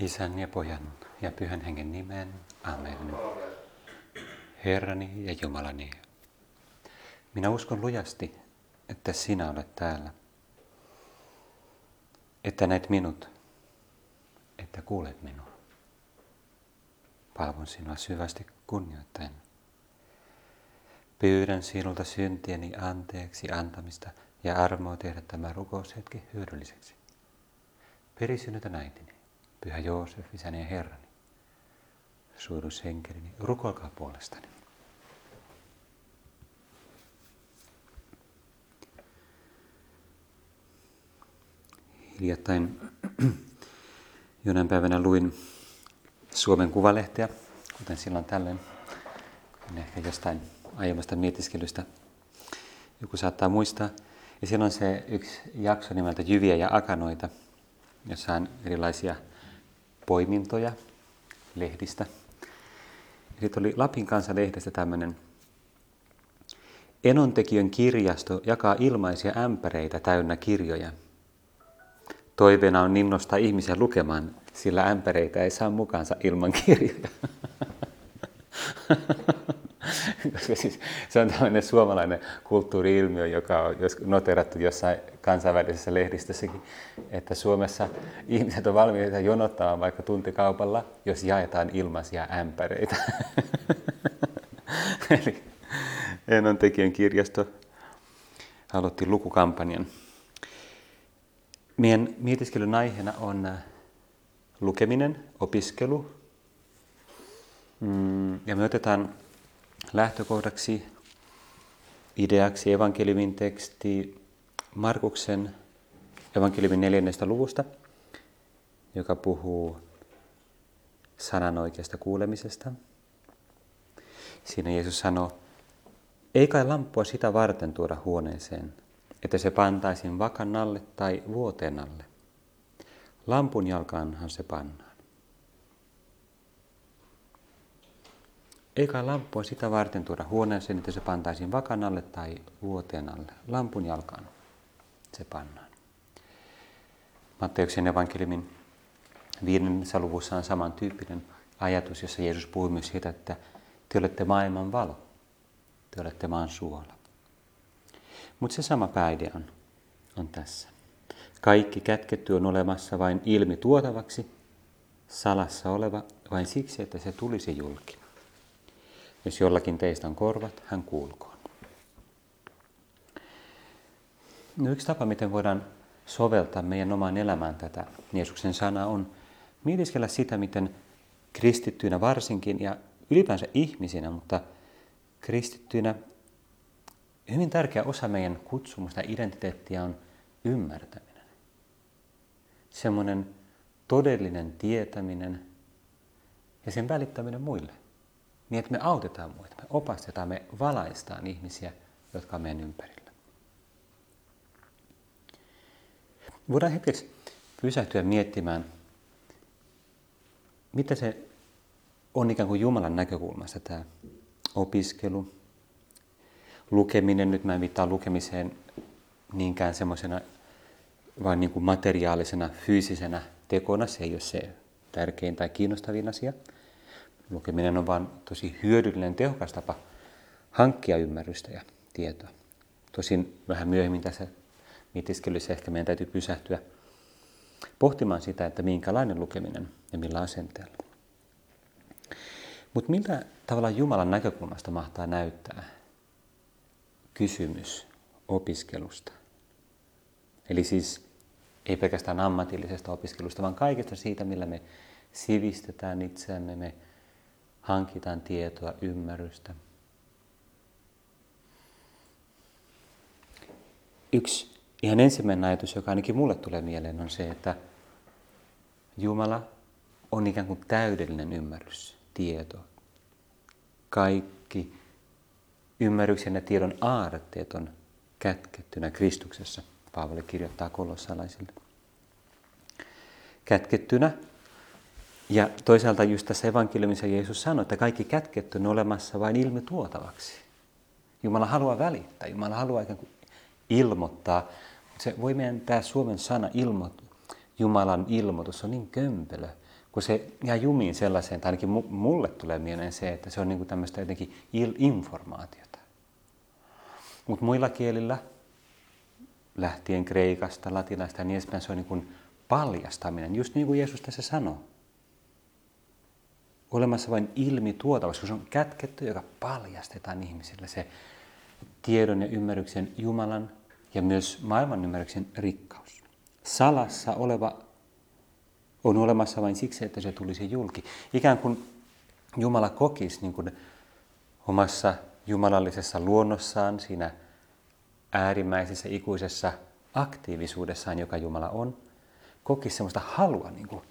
Isän ja Pojan ja Pyhän Hengen nimen. Amen. Herrani ja Jumalani, minä uskon lujasti, että sinä olet täällä, että näet minut, että kuulet minua. Palvon sinua syvästi kunnioittaen. Pyydän sinulta syntieni anteeksi antamista ja armoa tehdä tämä rukoushetki hyödylliseksi. Perisynnytä äitini, Pyhä Joosef, isäni ja Herrani, suurusenkelini, rukoilkaa puolestani. Hiljattain jonain päivänä luin Suomen Kuvalehteä, kuten silloin tällöin, kun ehkä jostain aiemmasta mietiskelystä joku saattaa muistaa. Ja siellä on se yksi jakso nimeltä Jyviä ja akanoita, jossa on erilaisia poimintoja lehdistä. Sitten oli Lapin kansa-lehdestä tämmöinen Enontekijön kirjasto jakaa ilmaisia ämpäreitä täynnä kirjoja. Toiveena on innostaa ihmisiä lukemaan, sillä ämpäreitä ei saa mukaansa ilman kirjoja. Koska siis se on tämmöinen suomalainen kulttuuri-ilmiö, joka on noterattu jossain kansainvälisessä lehdistössäkin, että Suomessa ihmiset on valmiita jonottamaan vaikka tuntikaupalla, jos jaetaan ilmaisia ämpäreitä. Eli Enon tekijän kirjasto aloitti lukukampanjan. Meidän mietiskelyn aiheena on äh, lukeminen, opiskelu. Mm, ja me otetaan lähtökohdaksi ideaksi evankeliumin teksti Markuksen evankeliumin neljännestä luvusta, joka puhuu sanan oikeasta kuulemisesta. Siinä Jeesus sanoo, ei kai lamppua sitä varten tuoda huoneeseen, että se pantaisiin vakan alle tai vuoteen alle. Lampun jalkaanhan se pannaan. Ei kai lamppua sitä varten tuoda huoneeseen, että se pantaisiin vakan alle tai vuoteen alle. Lampun jalkaan se pannaan. Matteuksen evankeliumin viidennessä luvussa on samantyyppinen ajatus, jossa Jeesus puhui myös siitä, että te olette maailman valo, te olette maan suola. Mutta se sama pääidea on, on tässä. Kaikki kätketty on olemassa vain ilmi tuotavaksi, salassa oleva vain siksi, että se tulisi julki. Jos jollakin teistä on korvat, hän kuulkoon. No yksi tapa, miten voidaan soveltaa meidän omaan elämään tätä Jeesuksen sanaa on mietiskellä sitä, miten kristittyinä varsinkin ja ylipäänsä ihmisinä, mutta kristittyinä hyvin tärkeä osa meidän kutsumusta ja identiteettiä on ymmärtäminen. Semmoinen todellinen tietäminen ja sen välittäminen muille. Niin, että me autetaan muita, me opastetaan, me valaistaan ihmisiä, jotka on meidän ympärillä. Voidaan hetkeksi pysähtyä miettimään, mitä se on ikään kuin Jumalan näkökulmasta tämä opiskelu, lukeminen, nyt mä en viittaa lukemiseen niinkään semmoisena vain niin kuin materiaalisena, fyysisenä tekona, se ei ole se tärkein tai kiinnostavin asia. Lukeminen on vain tosi hyödyllinen, tehokas tapa hankkia ymmärrystä ja tietoa. Tosin vähän myöhemmin tässä mietiskelyssä ehkä meidän täytyy pysähtyä pohtimaan sitä, että minkälainen lukeminen ja millä asenteella. Mutta miltä tavalla Jumalan näkökulmasta mahtaa näyttää kysymys opiskelusta? Eli siis ei pelkästään ammatillisesta opiskelusta, vaan kaikesta siitä, millä me sivistetään itseämme, me hankitaan tietoa, ymmärrystä. Yksi ihan ensimmäinen ajatus, joka ainakin mulle tulee mieleen, on se, että Jumala on ikään kuin täydellinen ymmärrys, tieto. Kaikki ymmärryksen ja tiedon aarteet on kätkettynä Kristuksessa, Paavali kirjoittaa kolossalaisille. Kätkettynä ja toisaalta just tässä evankeliumissa Jeesus sanoi, että kaikki kätketty on olemassa vain ilmi tuotavaksi. Jumala haluaa välittää, Jumala haluaa ikään kuin ilmoittaa. Se voi meidän tämä Suomen sana ilmo, Jumalan ilmoitus on niin kömpelö, kun se jää jumiin sellaiseen, tai ainakin mulle tulee mieleen se, että se on niin kuin tämmöistä jotenkin informaatiota. Mutta muilla kielillä, lähtien kreikasta, latinasta ja niin edespäin, se on niin kuin paljastaminen, just niin kuin Jeesus tässä sanoo. Olemassa vain ilmi tuotavaksi, kun se on kätketty, joka paljastetaan ihmisille se tiedon ja ymmärryksen Jumalan ja myös maailman ymmärryksen rikkaus. Salassa oleva on olemassa vain siksi, että se tulisi julki. Ikään kuin Jumala kokisi niin kuin omassa jumalallisessa luonnossaan, siinä äärimmäisessä ikuisessa aktiivisuudessaan, joka Jumala on, kokisi semmoista halua, niin kuin,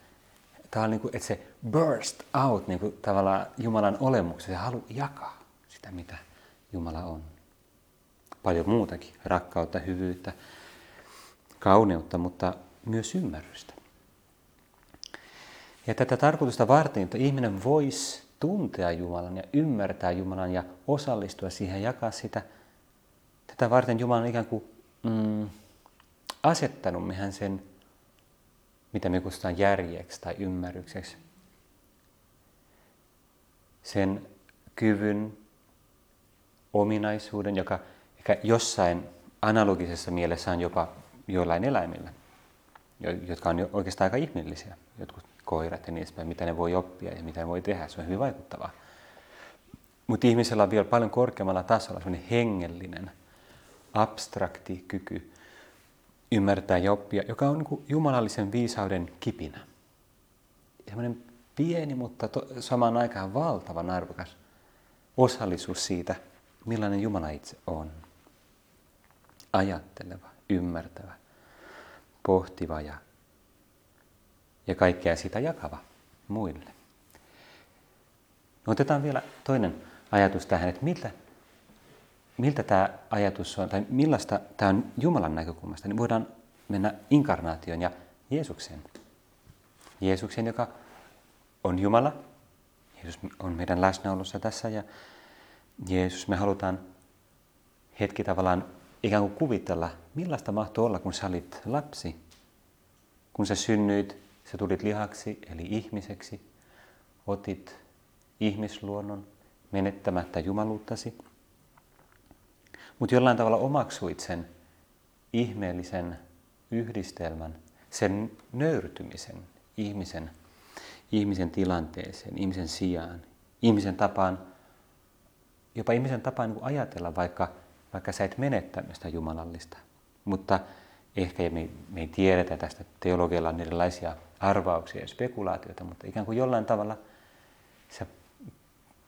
tavallaan niin kuin, että se burst out niin kuin, tavallaan Jumalan olemuksessa, se halu jakaa sitä, mitä Jumala on. Paljon muutakin, rakkautta, hyvyyttä, kauneutta, mutta myös ymmärrystä. Ja tätä tarkoitusta varten, että ihminen voisi tuntea Jumalan ja ymmärtää Jumalan ja osallistua siihen ja jakaa sitä, tätä varten Jumala on ikään kuin mm, asettanut mehän sen, mitä me kutsutaan järjeksi tai ymmärrykseksi, sen kyvyn, ominaisuuden, joka ehkä jossain analogisessa mielessä on jopa joillain eläimillä, jotka on oikeastaan aika ihmillisiä. Jotkut koirat ja niin edespäin, mitä ne voi oppia ja mitä ne voi tehdä. Se on hyvin vaikuttavaa. Mutta ihmisellä on vielä paljon korkeammalla tasolla sellainen hengellinen, abstrakti kyky ymmärtää ja oppia, joka on niin jumalallisen viisauden kipinä. Sellainen pieni, mutta to, samaan aikaan valtavan arvokas osallisuus siitä, millainen Jumala itse on. Ajatteleva, ymmärtävä, pohtiva ja ja kaikkea sitä jakava muille. Otetaan vielä toinen ajatus tähän, että miltä, miltä tämä ajatus on, tai millaista tämä on Jumalan näkökulmasta, niin voidaan mennä inkarnaation ja Jeesukseen. Jeesuksen, joka on Jumala. Jeesus on meidän läsnäolossa tässä ja Jeesus, me halutaan hetki tavallaan ikään kuin kuvitella, millaista mahtuu olla, kun sä olit lapsi, kun sä synnyit Sä tulit lihaksi, eli ihmiseksi, otit ihmisluonnon menettämättä jumaluuttasi, mutta jollain tavalla omaksuit sen ihmeellisen yhdistelmän, sen nöyrtymisen ihmisen, ihmisen tilanteeseen, ihmisen sijaan, ihmisen tapaan, jopa ihmisen tapaan niin ajatella, vaikka, vaikka sä et menettänyt sitä jumalallista. Mutta ehkä me, me ei tiedetä tästä, teologialla on erilaisia arvauksia ja spekulaatioita, mutta ikään kuin jollain tavalla sä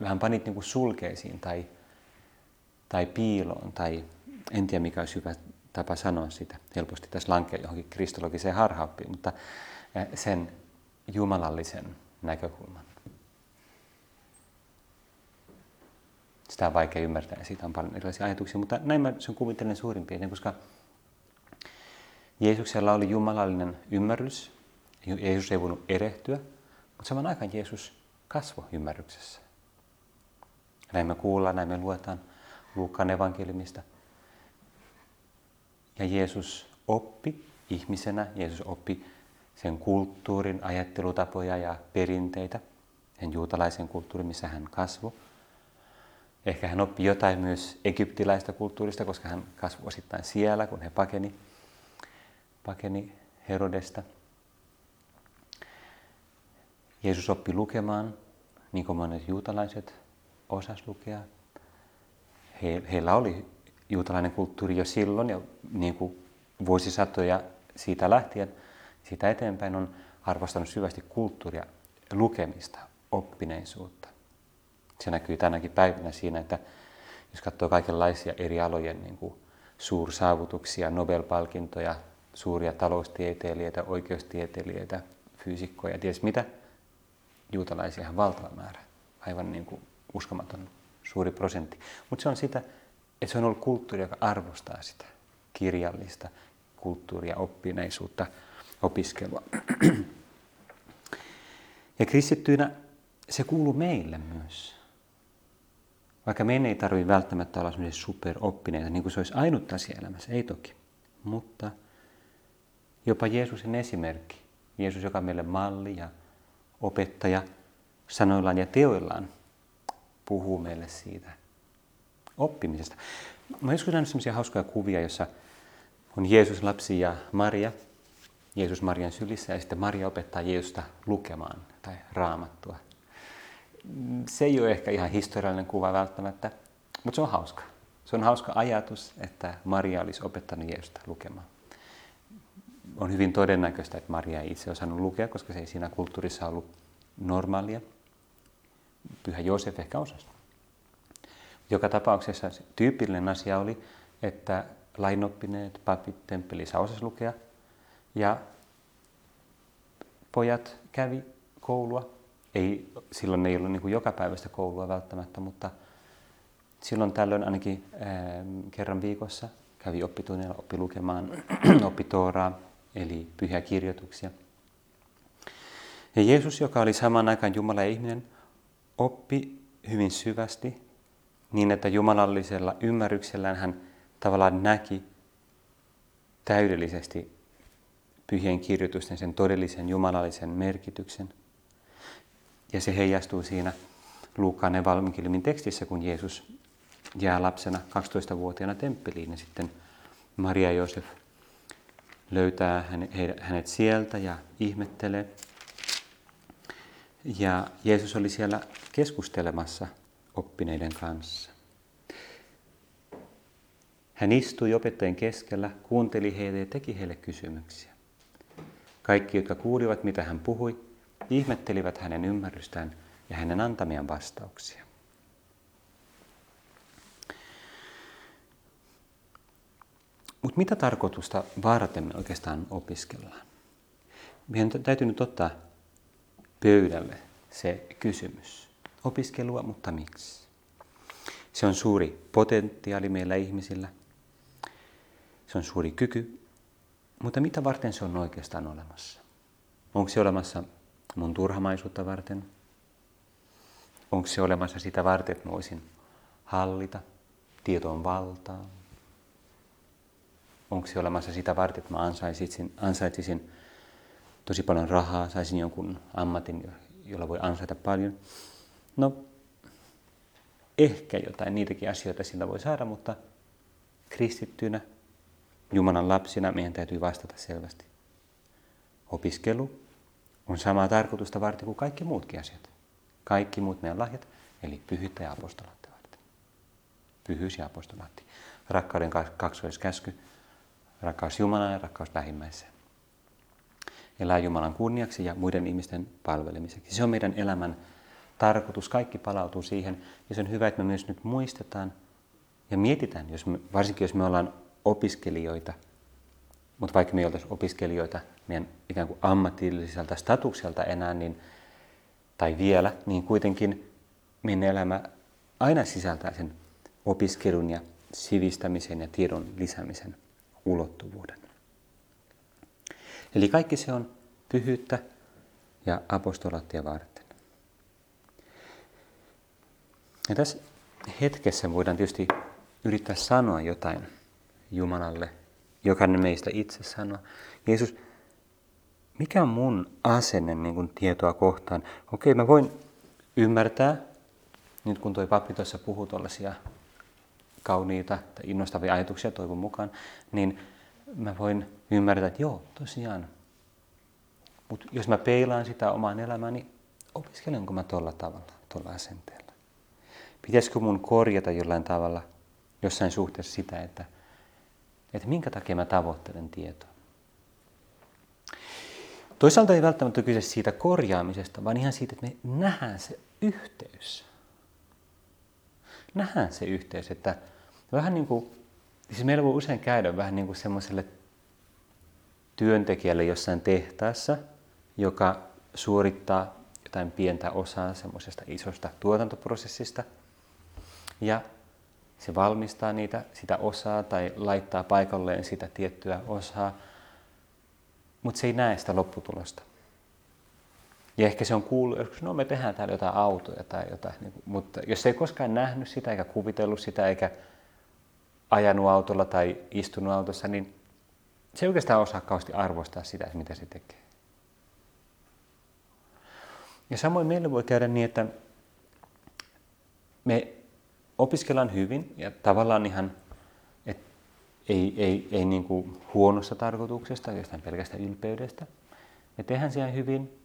vähän panit niin kuin sulkeisiin tai, tai piiloon tai en tiedä mikä olisi hyvä tapa sanoa sitä. Helposti tässä lankee johonkin kristologiseen harhaoppiin, mutta eh, sen jumalallisen näkökulman. Sitä on vaikea ymmärtää ja siitä on paljon erilaisia ajatuksia, mutta näin mä sen kuvittelen suurin piirtein, koska Jeesuksella oli jumalallinen ymmärrys Jeesus ei voinut erehtyä, mutta saman aikaan Jeesus kasvoi ymmärryksessä. Näin me kuullaan, näin me luetaan Luukkaan evankeliumista. Ja Jeesus oppi ihmisenä, Jeesus oppi sen kulttuurin, ajattelutapoja ja perinteitä, sen juutalaisen kulttuurin, missä hän kasvoi. Ehkä hän oppi jotain myös egyptiläistä kulttuurista, koska hän kasvoi osittain siellä, kun he pakeni, pakeni Herodesta – Jeesus oppi lukemaan, niin kuin monet juutalaiset osas lukea. He, heillä oli juutalainen kulttuuri jo silloin ja niin kuin vuosisatoja siitä lähtien, siitä eteenpäin on arvostanut syvästi kulttuuria, lukemista, oppineisuutta. Se näkyy tänäkin päivänä siinä, että jos katsoo kaikenlaisia eri alojen niin kuin suursaavutuksia, Nobel-palkintoja, suuria taloustieteilijöitä, oikeustieteilijöitä, fyysikkoja, ties mitä, juutalaisia ihan valtava määrä, aivan niin kuin uskomaton suuri prosentti. Mutta se on sitä, että se on ollut kulttuuri, joka arvostaa sitä kirjallista kulttuuria, oppineisuutta, opiskelua. Ja kristittyinä se kuuluu meille myös. Vaikka meidän ei tarvitse välttämättä olla superoppineita, niin kuin se olisi ainut asia elämässä, ei toki. Mutta jopa Jeesuksen esimerkki, Jeesus, joka on meille malli ja opettaja sanoillaan ja teoillaan puhuu meille siitä oppimisesta. Mä joskus nähnyt sellaisia hauskoja kuvia, jossa on Jeesus, lapsi ja Maria, Jeesus Marian sylissä ja sitten Maria opettaa Jeesusta lukemaan tai raamattua. Se ei ole ehkä ihan historiallinen kuva välttämättä, mutta se on hauska. Se on hauska ajatus, että Maria olisi opettanut Jeesusta lukemaan. On hyvin todennäköistä, että Maria ei itse osannut lukea, koska se ei siinä kulttuurissa ollut normaalia. Pyhä Joosef ehkä osasi. Joka tapauksessa tyypillinen asia oli, että lainoppineet, papit, temppelissä osasi lukea ja pojat kävi koulua. Ei, silloin ei ollut niin kuin joka päivästä koulua välttämättä, mutta silloin tällöin ainakin ää, kerran viikossa kävi oppitunnilla, oppi lukemaan, oppi Tooraa, eli pyhiä kirjoituksia. Ja Jeesus, joka oli samaan aikaan Jumala ja ihminen, oppi hyvin syvästi niin, että jumalallisella ymmärryksellään hän tavallaan näki täydellisesti pyhien kirjoitusten sen todellisen jumalallisen merkityksen. Ja se heijastuu siinä Luukkaan evankeliumin tekstissä, kun Jeesus jää lapsena 12-vuotiaana temppeliin ja sitten Maria ja Josef löytää hänet sieltä ja ihmettelee. Ja Jeesus oli siellä keskustelemassa oppineiden kanssa. Hän istui opettajien keskellä, kuunteli heitä ja teki heille kysymyksiä. Kaikki, jotka kuulivat, mitä hän puhui, ihmettelivät hänen ymmärrystään ja hänen antamiaan vastauksia. Mutta mitä tarkoitusta varten me oikeastaan opiskellaan? Meidän täytyy nyt ottaa pöydälle se kysymys. Opiskelua, mutta miksi? Se on suuri potentiaali meillä ihmisillä. Se on suuri kyky. Mutta mitä varten se on oikeastaan olemassa? Onko se olemassa mun turhamaisuutta varten? Onko se olemassa sitä varten, että voisin hallita tietoon valtaa? Onko se olemassa sitä varten, että mä ansaitsisin, ansaitsisin tosi paljon rahaa, saisin jonkun ammatin, jolla voi ansaita paljon? No, ehkä jotain niitäkin asioita sillä voi saada, mutta kristittynä, Jumalan lapsina meidän täytyy vastata selvästi. Opiskelu on samaa tarkoitusta varten kuin kaikki muutkin asiat. Kaikki muut meidän lahjat, eli pyhyyttä ja apostolaatti varten. Pyhyys ja apostolaatti. Rakkauden kaksoiskäsky, rakkaus Jumalaan ja rakkaus lähimmäiseen. Elää Jumalan kunniaksi ja muiden ihmisten palvelemiseksi. Se on meidän elämän tarkoitus. Kaikki palautuu siihen. Ja se on hyvä, että me myös nyt muistetaan ja mietitään, jos me, varsinkin jos me ollaan opiskelijoita, mutta vaikka me ei oltaisi opiskelijoita meidän ikään kuin ammatilliselta statukselta enää, niin, tai vielä, niin kuitenkin meidän elämä aina sisältää sen opiskelun ja sivistämisen ja tiedon lisäämisen ulottuvuuden. Eli kaikki se on pyhyyttä ja apostolaattia varten. Ja tässä hetkessä voidaan tietysti yrittää sanoa jotain Jumalalle, jokainen meistä itse sanoa. Jeesus, mikä on mun asenne niin kuin tietoa kohtaan? Okei, mä voin ymmärtää, nyt kun toi pappi tuossa puhuu tuollaisia kauniita tai innostavia ajatuksia toivon mukaan, niin mä voin ymmärtää, että joo, tosiaan. Mutta jos mä peilaan sitä omaan elämääni, niin opiskelenko mä tuolla tavalla, tuolla asenteella? Pitäisikö mun korjata jollain tavalla, jossain suhteessa sitä, että, että minkä takia mä tavoittelen tietoa? Toisaalta ei välttämättä kyse siitä korjaamisesta, vaan ihan siitä, että me nähdään se yhteys. Nähdään se yhteys, että vähän niin kuin, siis meillä voi usein käydä vähän niin kuin semmoiselle työntekijälle jossain tehtaassa, joka suorittaa jotain pientä osaa semmoisesta isosta tuotantoprosessista. Ja se valmistaa niitä, sitä osaa tai laittaa paikalleen sitä tiettyä osaa, mutta se ei näe sitä lopputulosta. Ja ehkä se on kuullut, että no me tehdään täällä jotain autoja tai jotain, niin, mutta jos ei koskaan nähnyt sitä eikä kuvitellut sitä eikä ajanut autolla tai istunut autossa, niin se ei oikeastaan osaa kauheasti arvostaa sitä, mitä se tekee. Ja samoin meille voi käydä niin, että me opiskellaan hyvin ja tavallaan ihan et ei, ei, ei niin kuin huonosta tarkoituksesta, jostain pelkästään ylpeydestä. Me tehdään siellä hyvin,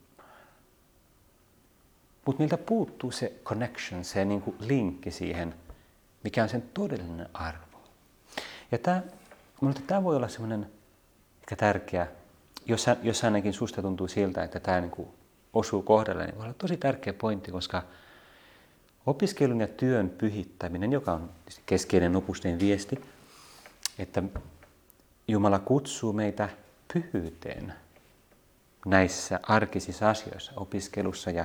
mutta meiltä puuttuu se connection, se niin kuin linkki siihen, mikä on sen todellinen arvo. Ja tämä, tämä voi olla semmoinen ehkä tärkeä, jos, jos ainakin susta tuntuu siltä, että tämä niin kuin osuu kohdalle, niin voi olla tosi tärkeä pointti, koska opiskelun ja työn pyhittäminen, joka on keskeinen opusten viesti, että Jumala kutsuu meitä pyhyyteen näissä arkisissa asioissa, opiskelussa ja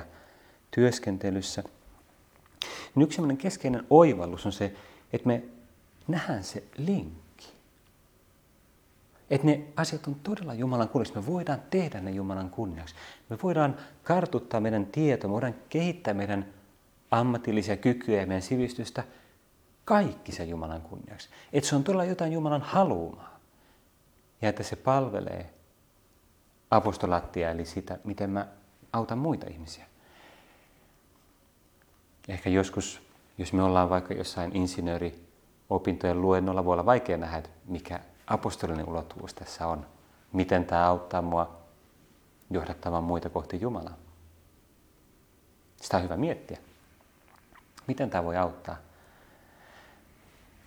työskentelyssä. Niin yksi keskeinen oivallus on se, että me nähdään se linkki. Että ne asiat on todella Jumalan kunniaksi. Me voidaan tehdä ne Jumalan kunniaksi. Me voidaan kartuttaa meidän tietoa, me voidaan kehittää meidän ammatillisia kykyjä ja meidän sivistystä kaikki se Jumalan kunniaksi. Että se on todella jotain Jumalan haluumaa. Ja että se palvelee apostolaattia, eli sitä, miten mä autan muita ihmisiä. Ehkä joskus, jos me ollaan vaikka jossain insinööriopintojen luennolla, voi olla vaikea nähdä, että mikä apostolinen ulottuvuus tässä on. Miten tämä auttaa mua johdattamaan muita kohti Jumalaa. Sitä on hyvä miettiä. Miten tämä voi auttaa?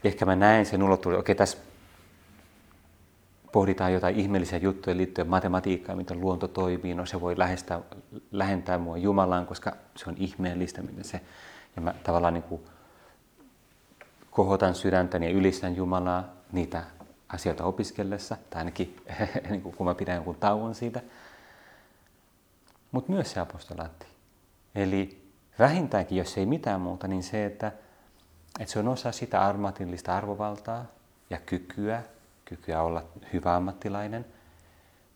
Ehkä mä näen sen ulottuvuuden, okei tässä pohditaan jotain ihmeellisiä juttuja liittyen matematiikkaan, miten luonto toimii, no se voi lähestää, lähentää mua Jumalaan, koska se on ihmeellistä, miten se, ja mä tavallaan niin kuin kohotan sydäntäni ja ylistän Jumalaa niitä asioita opiskellessa, tai ainakin niin kuin kun mä pidän jonkun tauon siitä. Mutta myös se apostolaatti. Eli vähintäänkin, jos ei mitään muuta, niin se, että, että se on osa sitä ammatillista arvovaltaa ja kykyä, kykyä olla hyvä ammattilainen,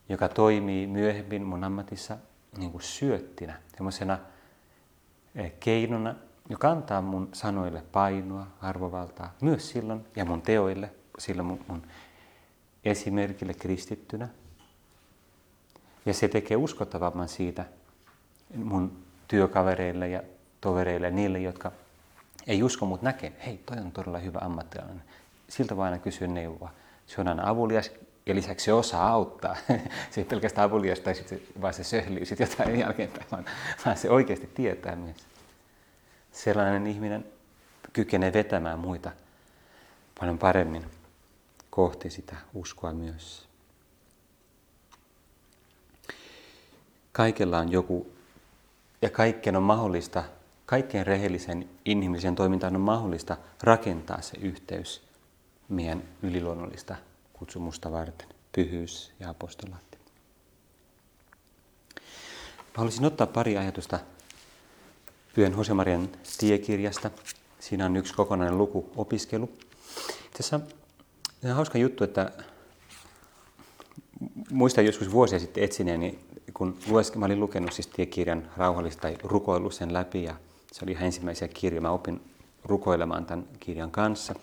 joka toimii myöhemmin mun ammatissa niin kuin syöttinä, semmoisena eh, keinona, joka antaa mun sanoille painoa, arvovaltaa, myös silloin, ja mun teoille, silloin mun, mun esimerkille kristittynä. Ja se tekee uskottavamman siitä mun työkavereille ja tovereille, niille, jotka ei usko, mutta näkee, hei, toi on todella hyvä ammattilainen. Siltä voi aina kysyä neuvoa. Se on aina avulias ja lisäksi se osaa auttaa. se ei pelkästään avulias tai sit se, vaan se söhlii sitten jotain jälkeenpäin, vaan, vaan se oikeasti tietää myös. Sellainen ihminen kykenee vetämään muita paljon paremmin kohti sitä uskoa myös. Kaikella on joku, ja kaikkien on mahdollista, kaikkien rehellisen inhimillisen toimintaan on mahdollista rakentaa se yhteys meidän yliluonnollista kutsumusta varten, pyhyys ja apostolaatti. Mä haluaisin ottaa pari ajatusta Pyhän Hosemarian tiekirjasta. Siinä on yksi kokonainen luku, opiskelu. Tässä on hauska juttu, että muistan joskus vuosia sitten etsineeni, kun lues, mä olin lukenut siis tiekirjan rauhallista tai rukoillut sen läpi ja se oli ihan ensimmäisiä kirjoja. Mä opin rukoilemaan tämän kirjan kanssa,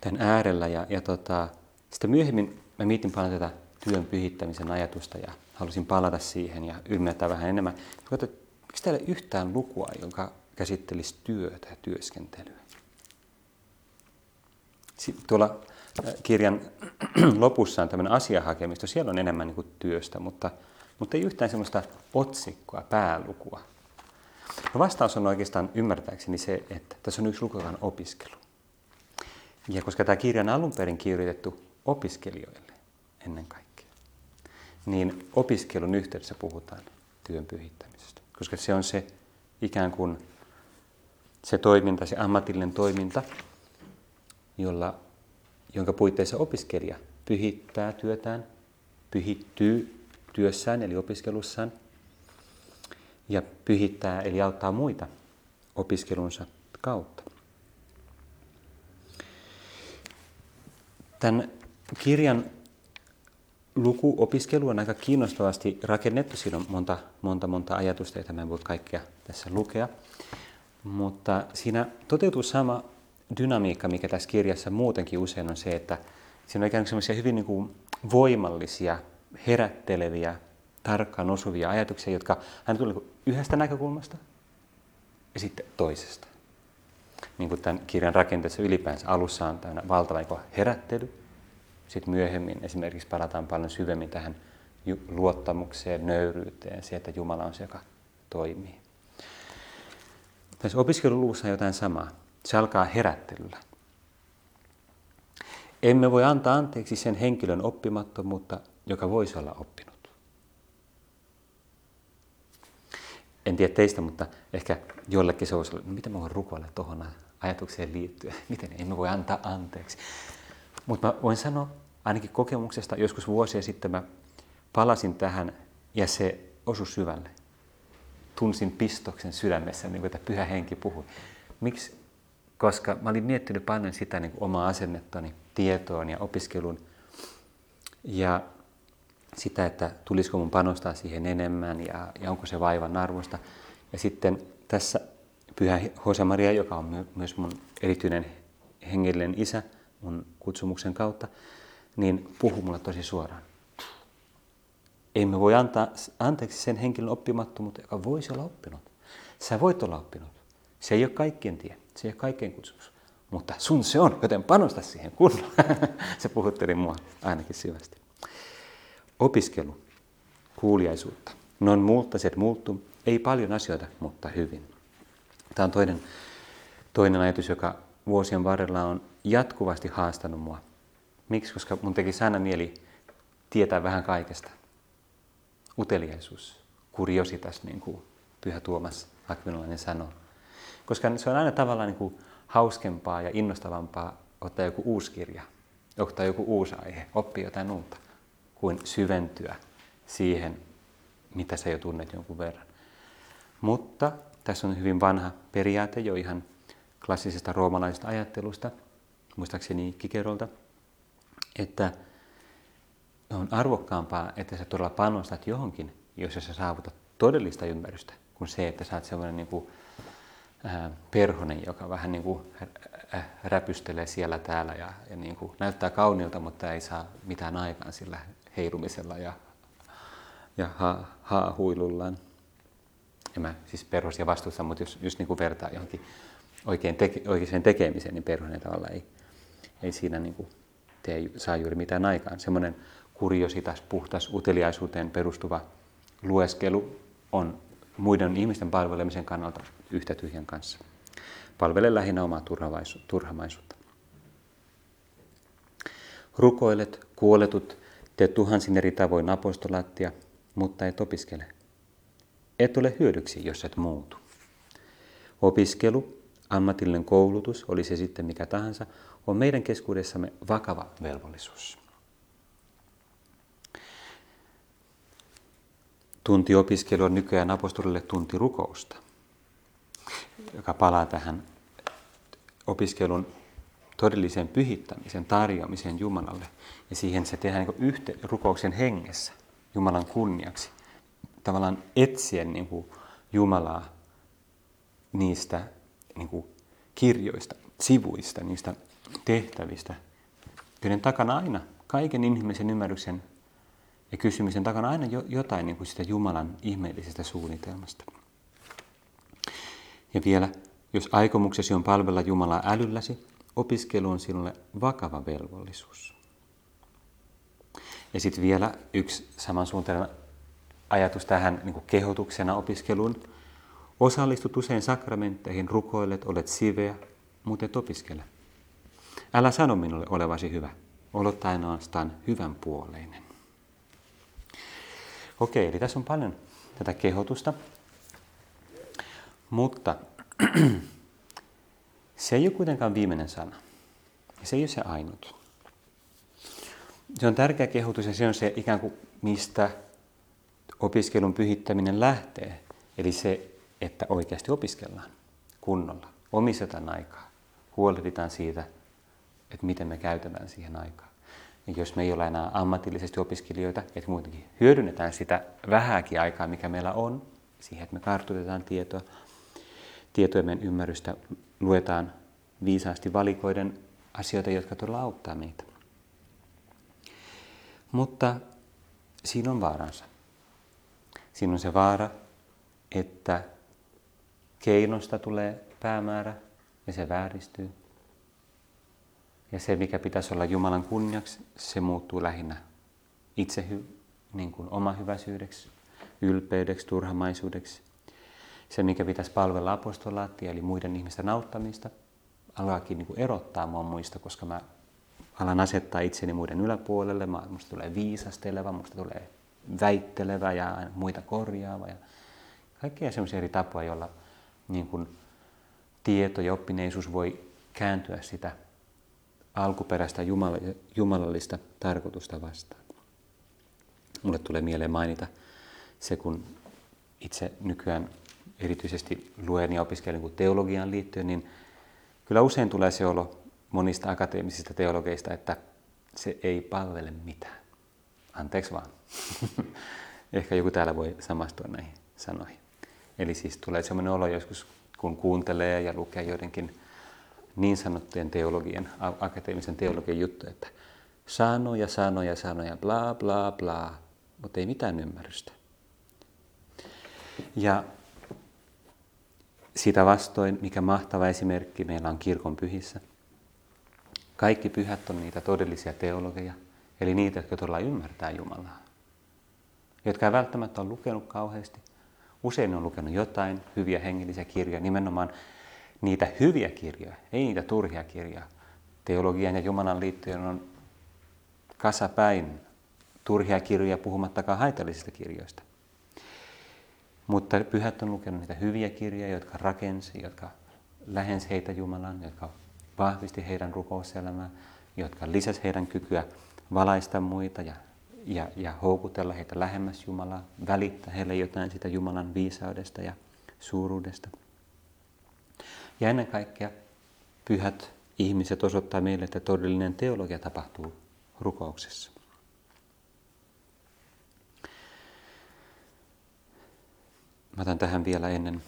tämän äärellä ja, ja tota, sitten myöhemmin mä mietin paljon tätä työn pyhittämisen ajatusta ja halusin palata siihen ja ymmärtää vähän enemmän. Mutta miksi täällä yhtään lukua, joka käsittelisi työtä ja työskentelyä? tuolla kirjan lopussa on tämmöinen asiahakemisto, siellä on enemmän niin kuin työstä, mutta, mutta ei yhtään semmoista otsikkoa, päälukua. No vastaus on oikeastaan ymmärtääkseni se, että tässä on yksi luku, joka on opiskelu. Ja koska tämä kirja on alun perin kirjoitettu opiskelijoille ennen kaikkea, niin opiskelun yhteydessä puhutaan työn pyhittämisestä. Koska se on se ikään kuin se toiminta, se ammatillinen toiminta, jolla, jonka puitteissa opiskelija pyhittää työtään, pyhittyy työssään eli opiskelussaan ja pyhittää eli auttaa muita opiskelunsa kautta. Tämän kirjan lukuopiskelu on aika kiinnostavasti rakennettu. Siinä on monta, monta, monta ajatusta, joita mä en voi kaikkea tässä lukea. Mutta siinä toteutuu sama dynamiikka, mikä tässä kirjassa muutenkin usein on se, että siinä on ikään kuin hyvin niin kuin voimallisia, herätteleviä tarkkaan osuvia ajatuksia, jotka hän tuli yhdestä näkökulmasta ja sitten toisesta. Niin kuin tämän kirjan rakenteessa ylipäänsä alussa on tämä valtava herättely. Sitten myöhemmin esimerkiksi palataan paljon syvemmin tähän luottamukseen, nöyryyteen, siihen, että Jumala on se, joka toimii. Tässä opiskeluluvussa on jotain samaa. Se alkaa herättelyllä. Emme voi antaa anteeksi sen henkilön oppimattomuutta, joka voisi olla oppinut. En tiedä teistä, mutta ehkä jollekin se olisi ollut, no miten mä voin rukoilla tuohon ajatukseen liittyen, miten emme voi antaa anteeksi. Mutta mä voin sanoa ainakin kokemuksesta, joskus vuosia sitten mä palasin tähän ja se osui syvälle. Tunsin pistoksen sydämessä, niin kuin että pyhä henki puhui. Miksi? Koska mä olin miettinyt paljon sitä niin omaa asennettani tietoon ja opiskeluun. Ja sitä, että tulisiko mun panostaa siihen enemmän ja, ja onko se vaivan arvosta. Ja sitten tässä Pyhä Jose Maria, joka on myös mun erityinen hengellinen isä mun kutsumuksen kautta, niin puhuu mulle tosi suoraan. Emme voi antaa anteeksi sen henkilön oppimattomuutta, joka voisi olla oppinut. Sä voit olla oppinut. Se ei ole kaikkien tie, se ei ole kaikkien kutsumus. Mutta sun se on, joten panosta siihen kunnolla. se puhutteli mua ainakin syvästi. Opiskelu, kuuliaisuutta. Non multaset muuttum, ei paljon asioita, mutta hyvin. Tämä on toinen, toinen ajatus, joka vuosien varrella on jatkuvasti haastanut mua. Miksi? Koska mun teki aina mieli tietää vähän kaikesta. Uteliaisuus, kuriositas, niin kuin Pyhä Tuomas Akvinolainen sanoo. Koska se on aina tavallaan niin kuin hauskempaa ja innostavampaa ottaa joku uusi kirja, ottaa joku uusi aihe, oppia jotain uutta, kuin syventyä siihen, mitä sä jo tunnet jonkun verran. Mutta tässä on hyvin vanha periaate jo ihan klassisesta roomalaisesta ajattelusta, muistaakseni Kikerolta, että on arvokkaampaa, että sä todella panostat johonkin, jos sä saavutat todellista ymmärrystä, kuin se, että sä oot sellainen niin kuin, perhonen, joka vähän niin kuin räpystelee siellä täällä ja, ja niin kuin näyttää kauniilta, mutta ei saa mitään aikaan sillä heilumisella ja, ja ha. En mä siis perhosia vastuussa, mutta jos, jos niin kuin vertaa johonkin oikein teke, oikeaan tekemiseen, niin perhonen tavallaan ei, ei siinä niin kuin tee, saa juuri mitään aikaan. Semmoinen kuriositas, puhtas, uteliaisuuteen perustuva lueskelu on muiden ihmisten palvelemisen kannalta yhtä tyhjän kanssa. Palvele lähinnä omaa turhamaisuutta. Rukoilet, kuoletut, teet tuhansin eri tavoin apostolaattia, mutta et opiskele. Et ole hyödyksi, jos et muutu. Opiskelu, ammatillinen koulutus, oli se sitten mikä tahansa, on meidän keskuudessamme vakava velvollisuus. Tunti opiskelu on nykyään apostolille tunti rukousta, joka palaa tähän opiskelun todelliseen pyhittämisen, tarjoamiseen Jumalalle. Ja siihen se tehdään niin yhte, rukouksen hengessä Jumalan kunniaksi. Tavallaan etsien niin kuin Jumalaa niistä niin kuin kirjoista, sivuista, niistä tehtävistä, joiden takana aina, kaiken inhimillisen ymmärryksen ja kysymisen takana aina jotain niin kuin sitä Jumalan ihmeellisestä suunnitelmasta. Ja vielä, jos aikomuksesi on palvella Jumalaa älylläsi, opiskelu on sinulle vakava velvollisuus. Ja sitten vielä yksi samansuuntainen ajatus tähän niin kuin kehotuksena opiskeluun. Osallistut usein sakramentteihin, rukoilet, olet siveä, mutta et opiskele. Älä sano minulle olevasi hyvä. Olet ainoastaan hyvän puoleinen. Okei, eli tässä on paljon tätä kehotusta. Mutta se ei ole kuitenkaan viimeinen sana. Se ei ole se ainut. Se on tärkeä kehotus ja se on se ikään kuin mistä opiskelun pyhittäminen lähtee. Eli se, että oikeasti opiskellaan kunnolla, omistetaan aikaa, huolehditaan siitä, että miten me käytetään siihen aikaa. Ja jos me ei ole enää ammatillisesti opiskelijoita, että muutenkin hyödynnetään sitä vähääkin aikaa, mikä meillä on, siihen, että me kartutetaan tietoa, tietojen ymmärrystä, luetaan viisaasti valikoiden asioita, jotka todella auttaa meitä. Mutta siinä on vaaransa. Siinä on se vaara, että keinosta tulee päämäärä ja se vääristyy. Ja se, mikä pitäisi olla Jumalan kunniaksi, se muuttuu lähinnä itse niin kuin oma hyväisyydeksi, ylpeydeksi, turhamaisuudeksi. Se, mikä pitäisi palvella apostolaattia, eli muiden ihmisten auttamista, alkaakin niin kuin erottaa mua muista, koska mä alan asettaa itseni muiden yläpuolelle. Mä, musta tulee viisasteleva, musta tulee väittelevä ja muita korjaava. Ja kaikkia sellaisia eri tapoja, joilla niin kuin tieto ja oppineisuus voi kääntyä sitä alkuperäistä jumalallista tarkoitusta vastaan. Mulle tulee mieleen mainita se, kun itse nykyään erityisesti luen ja opiskelen kuin teologiaan liittyen, niin kyllä usein tulee se olo monista akateemisista teologeista, että se ei palvele mitään. Anteeksi vaan. Ehkä joku täällä voi samastua näihin sanoihin. Eli siis tulee sellainen olo joskus, kun kuuntelee ja lukee joidenkin niin sanottujen teologien, akateemisen teologian juttuja, että sanoja, sanoja, sanoja, bla, bla, bla, mutta ei mitään ymmärrystä. Ja sitä vastoin, mikä mahtava esimerkki meillä on kirkon pyhissä. Kaikki pyhät on niitä todellisia teologeja, eli niitä, jotka todella ymmärtää Jumalaa. Jotka ei välttämättä ole lukenut kauheasti. Usein on lukenut jotain hyviä hengellisiä kirjoja, nimenomaan niitä hyviä kirjoja, ei niitä turhia kirjoja. Teologian ja Jumalan liittojen on kasapäin turhia kirjoja puhumattakaan haitallisista kirjoista. Mutta pyhät on lukenut niitä hyviä kirjoja, jotka rakensi, jotka lähensi heitä Jumalan, jotka vahvisti heidän rukouselämää, jotka lisäsi heidän kykyä valaista muita ja, ja, ja houkutella heitä lähemmäs Jumalaa, välittää heille jotain sitä Jumalan viisaudesta ja suuruudesta. Ja ennen kaikkea pyhät ihmiset osoittaa meille, että todellinen teologia tapahtuu rukouksessa. Mä otan tähän vielä ennen,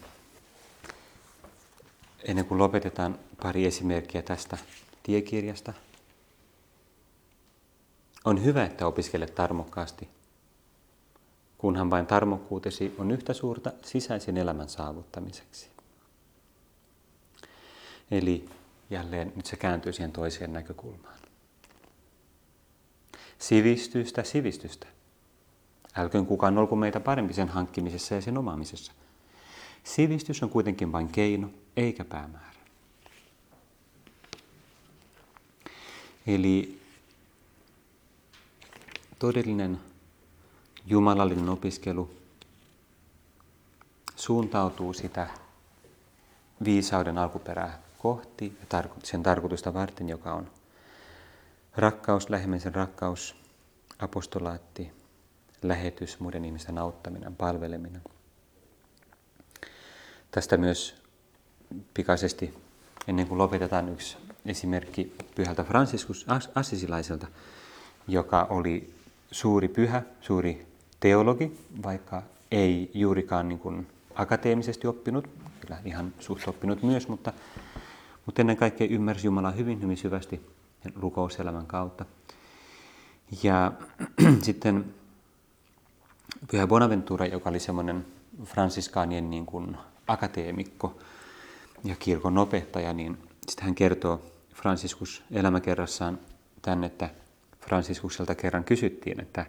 ennen kuin lopetetaan pari esimerkkiä tästä tiekirjasta. On hyvä, että opiskelet tarmokkaasti, kunhan vain tarmokkuutesi on yhtä suurta sisäisen elämän saavuttamiseksi. Eli jälleen nyt se kääntyy siihen toiseen näkökulmaan. Sivistystä, sivistystä. Älköön kukaan olko meitä parempi sen hankkimisessa ja sen omaamisessa. Sivistys on kuitenkin vain keino, eikä päämäärä. Eli todellinen jumalallinen opiskelu suuntautuu sitä viisauden alkuperää kohti ja sen tarkoitusta varten, joka on rakkaus, lähimmäisen rakkaus, apostolaatti, lähetys, muiden ihmisten auttaminen, palveleminen. Tästä myös pikaisesti, ennen kuin lopetetaan yksi esimerkki pyhältä Franciscus Assisilaiselta, joka oli suuri pyhä, suuri teologi, vaikka ei juurikaan niin kuin akateemisesti oppinut, kyllä ihan suht oppinut myös, mutta, mutta ennen kaikkea ymmärsi Jumalaa hyvin, hyvin syvästi rukouselämän kautta. Ja sitten Pyhä Bonaventura, joka oli semmoinen fransiskaanien niin kuin akateemikko ja kirkon opettaja, niin sitten hän kertoo Franciscus elämäkerrassaan tämän, että Franciscukselta kerran kysyttiin, että,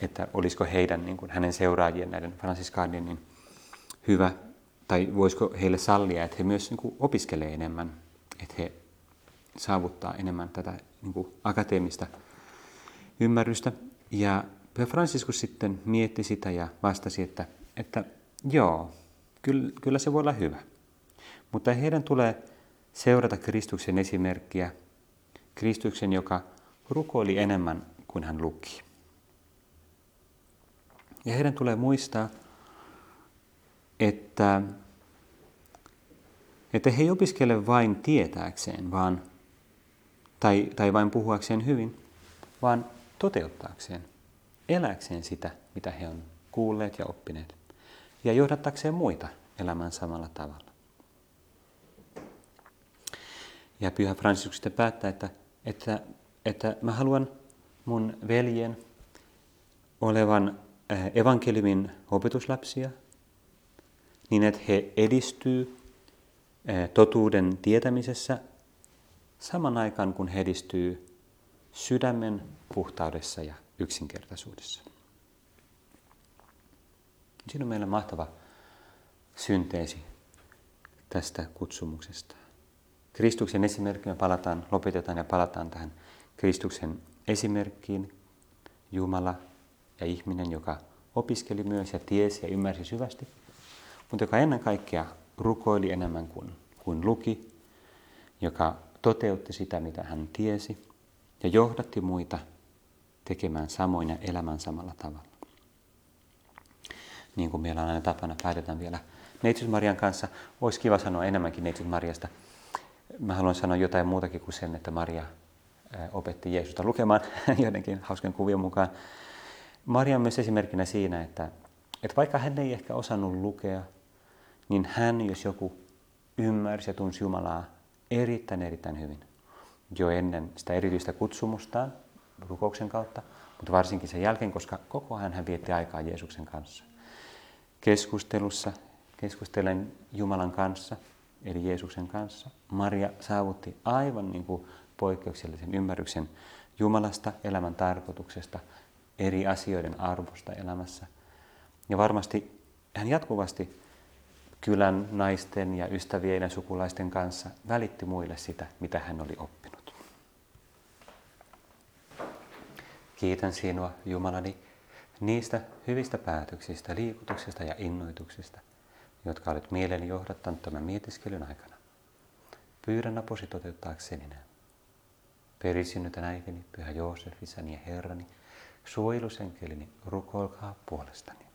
että olisiko heidän, niin kuin hänen seuraajien, näiden fransiskaanien, niin hyvä, tai voisiko heille sallia, että he myös niin kuin opiskelee enemmän, että he saavuttaa enemmän tätä niin kuin akateemista ymmärrystä. Ja Pyhä Franciscus sitten mietti sitä ja vastasi, että, että joo, kyllä, kyllä se voi olla hyvä. Mutta heidän tulee seurata Kristuksen esimerkkiä, Kristuksen, joka rukoili enemmän kuin hän luki. Ja heidän tulee muistaa, että, että he ei opiskele vain tietääkseen, vaan, tai, tai vain puhuakseen hyvin, vaan toteuttaakseen eläkseen sitä, mitä he on kuulleet ja oppineet, ja johdattakseen muita elämään samalla tavalla. Ja Pyhä Franciscus sitten päättää, että, että, että mä haluan mun veljen olevan evankeliumin opetuslapsia niin, että he edistyy totuuden tietämisessä saman aikaan, kun he edistyy sydämen puhtaudessa ja yksinkertaisuudessa. Siinä on meillä mahtava synteesi tästä kutsumuksesta. Kristuksen esimerkki me palataan, lopetetaan ja palataan tähän Kristuksen esimerkkiin. Jumala ja ihminen, joka opiskeli myös ja tiesi ja ymmärsi syvästi, mutta joka ennen kaikkea rukoili enemmän kuin, kuin luki, joka toteutti sitä, mitä hän tiesi, ja johdatti muita tekemään samoin ja elämään samalla tavalla. Niin kuin meillä on aina tapana, päätetään vielä Neitsyt Marian kanssa. Olisi kiva sanoa enemmänkin Neitsyt Mariasta. Mä haluan sanoa jotain muutakin kuin sen, että Maria opetti Jeesusta lukemaan joidenkin hauskan kuvien mukaan. Maria on myös esimerkkinä siinä, että, että vaikka hän ei ehkä osannut lukea, niin hän, jos joku ymmärsi ja tunsi Jumalaa erittäin erittäin hyvin jo ennen sitä erityistä kutsumustaan rukouksen kautta, mutta varsinkin sen jälkeen, koska koko ajan hän vietti aikaa Jeesuksen kanssa. Keskustelussa, keskustelen Jumalan kanssa, eli Jeesuksen kanssa, Maria saavutti aivan niin kuin poikkeuksellisen ymmärryksen Jumalasta, elämän tarkoituksesta, eri asioiden arvosta elämässä. Ja varmasti hän jatkuvasti kylän naisten ja ystävien ja sukulaisten kanssa välitti muille sitä, mitä hän oli oppinut. Kiitän sinua, Jumalani, niistä hyvistä päätöksistä, liikutuksista ja innoituksista, jotka olet mieleni johdattanut tämän mietiskelyn aikana. Pyydän apusi toteuttaakseni ne. Perisynnytän äitini, pyhä Joosef, isäni ja herrani, suojelusenkelini, rukoilkaa puolestani.